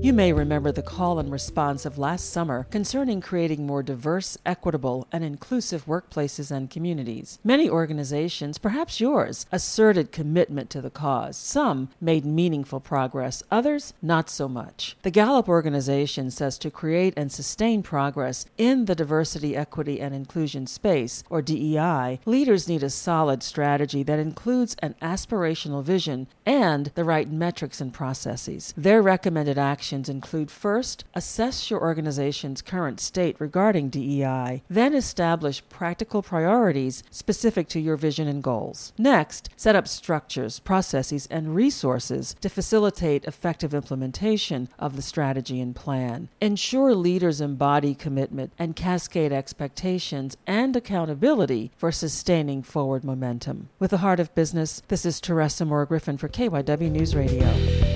You may remember the call and response of last summer concerning creating more diverse, equitable, and inclusive workplaces and communities. Many organizations, perhaps yours, asserted commitment to the cause. Some made meaningful progress, others not so much. The Gallup organization says to create and sustain progress in the diversity, equity, and inclusion space, or DEI, leaders need a solid strategy that includes an aspirational vision and the right metrics and processes. Their recommended actions include first, assess your organization's current state regarding DEI, then establish practical priorities specific to your vision and goals. Next, set up structures, processes, and resources to facilitate effective implementation of the strategy and plan. Ensure leaders embody commitment and cascade expectations and accountability for sustaining forward momentum. With the heart of business, this is Teresa Moore Griffin for KYW News Radio.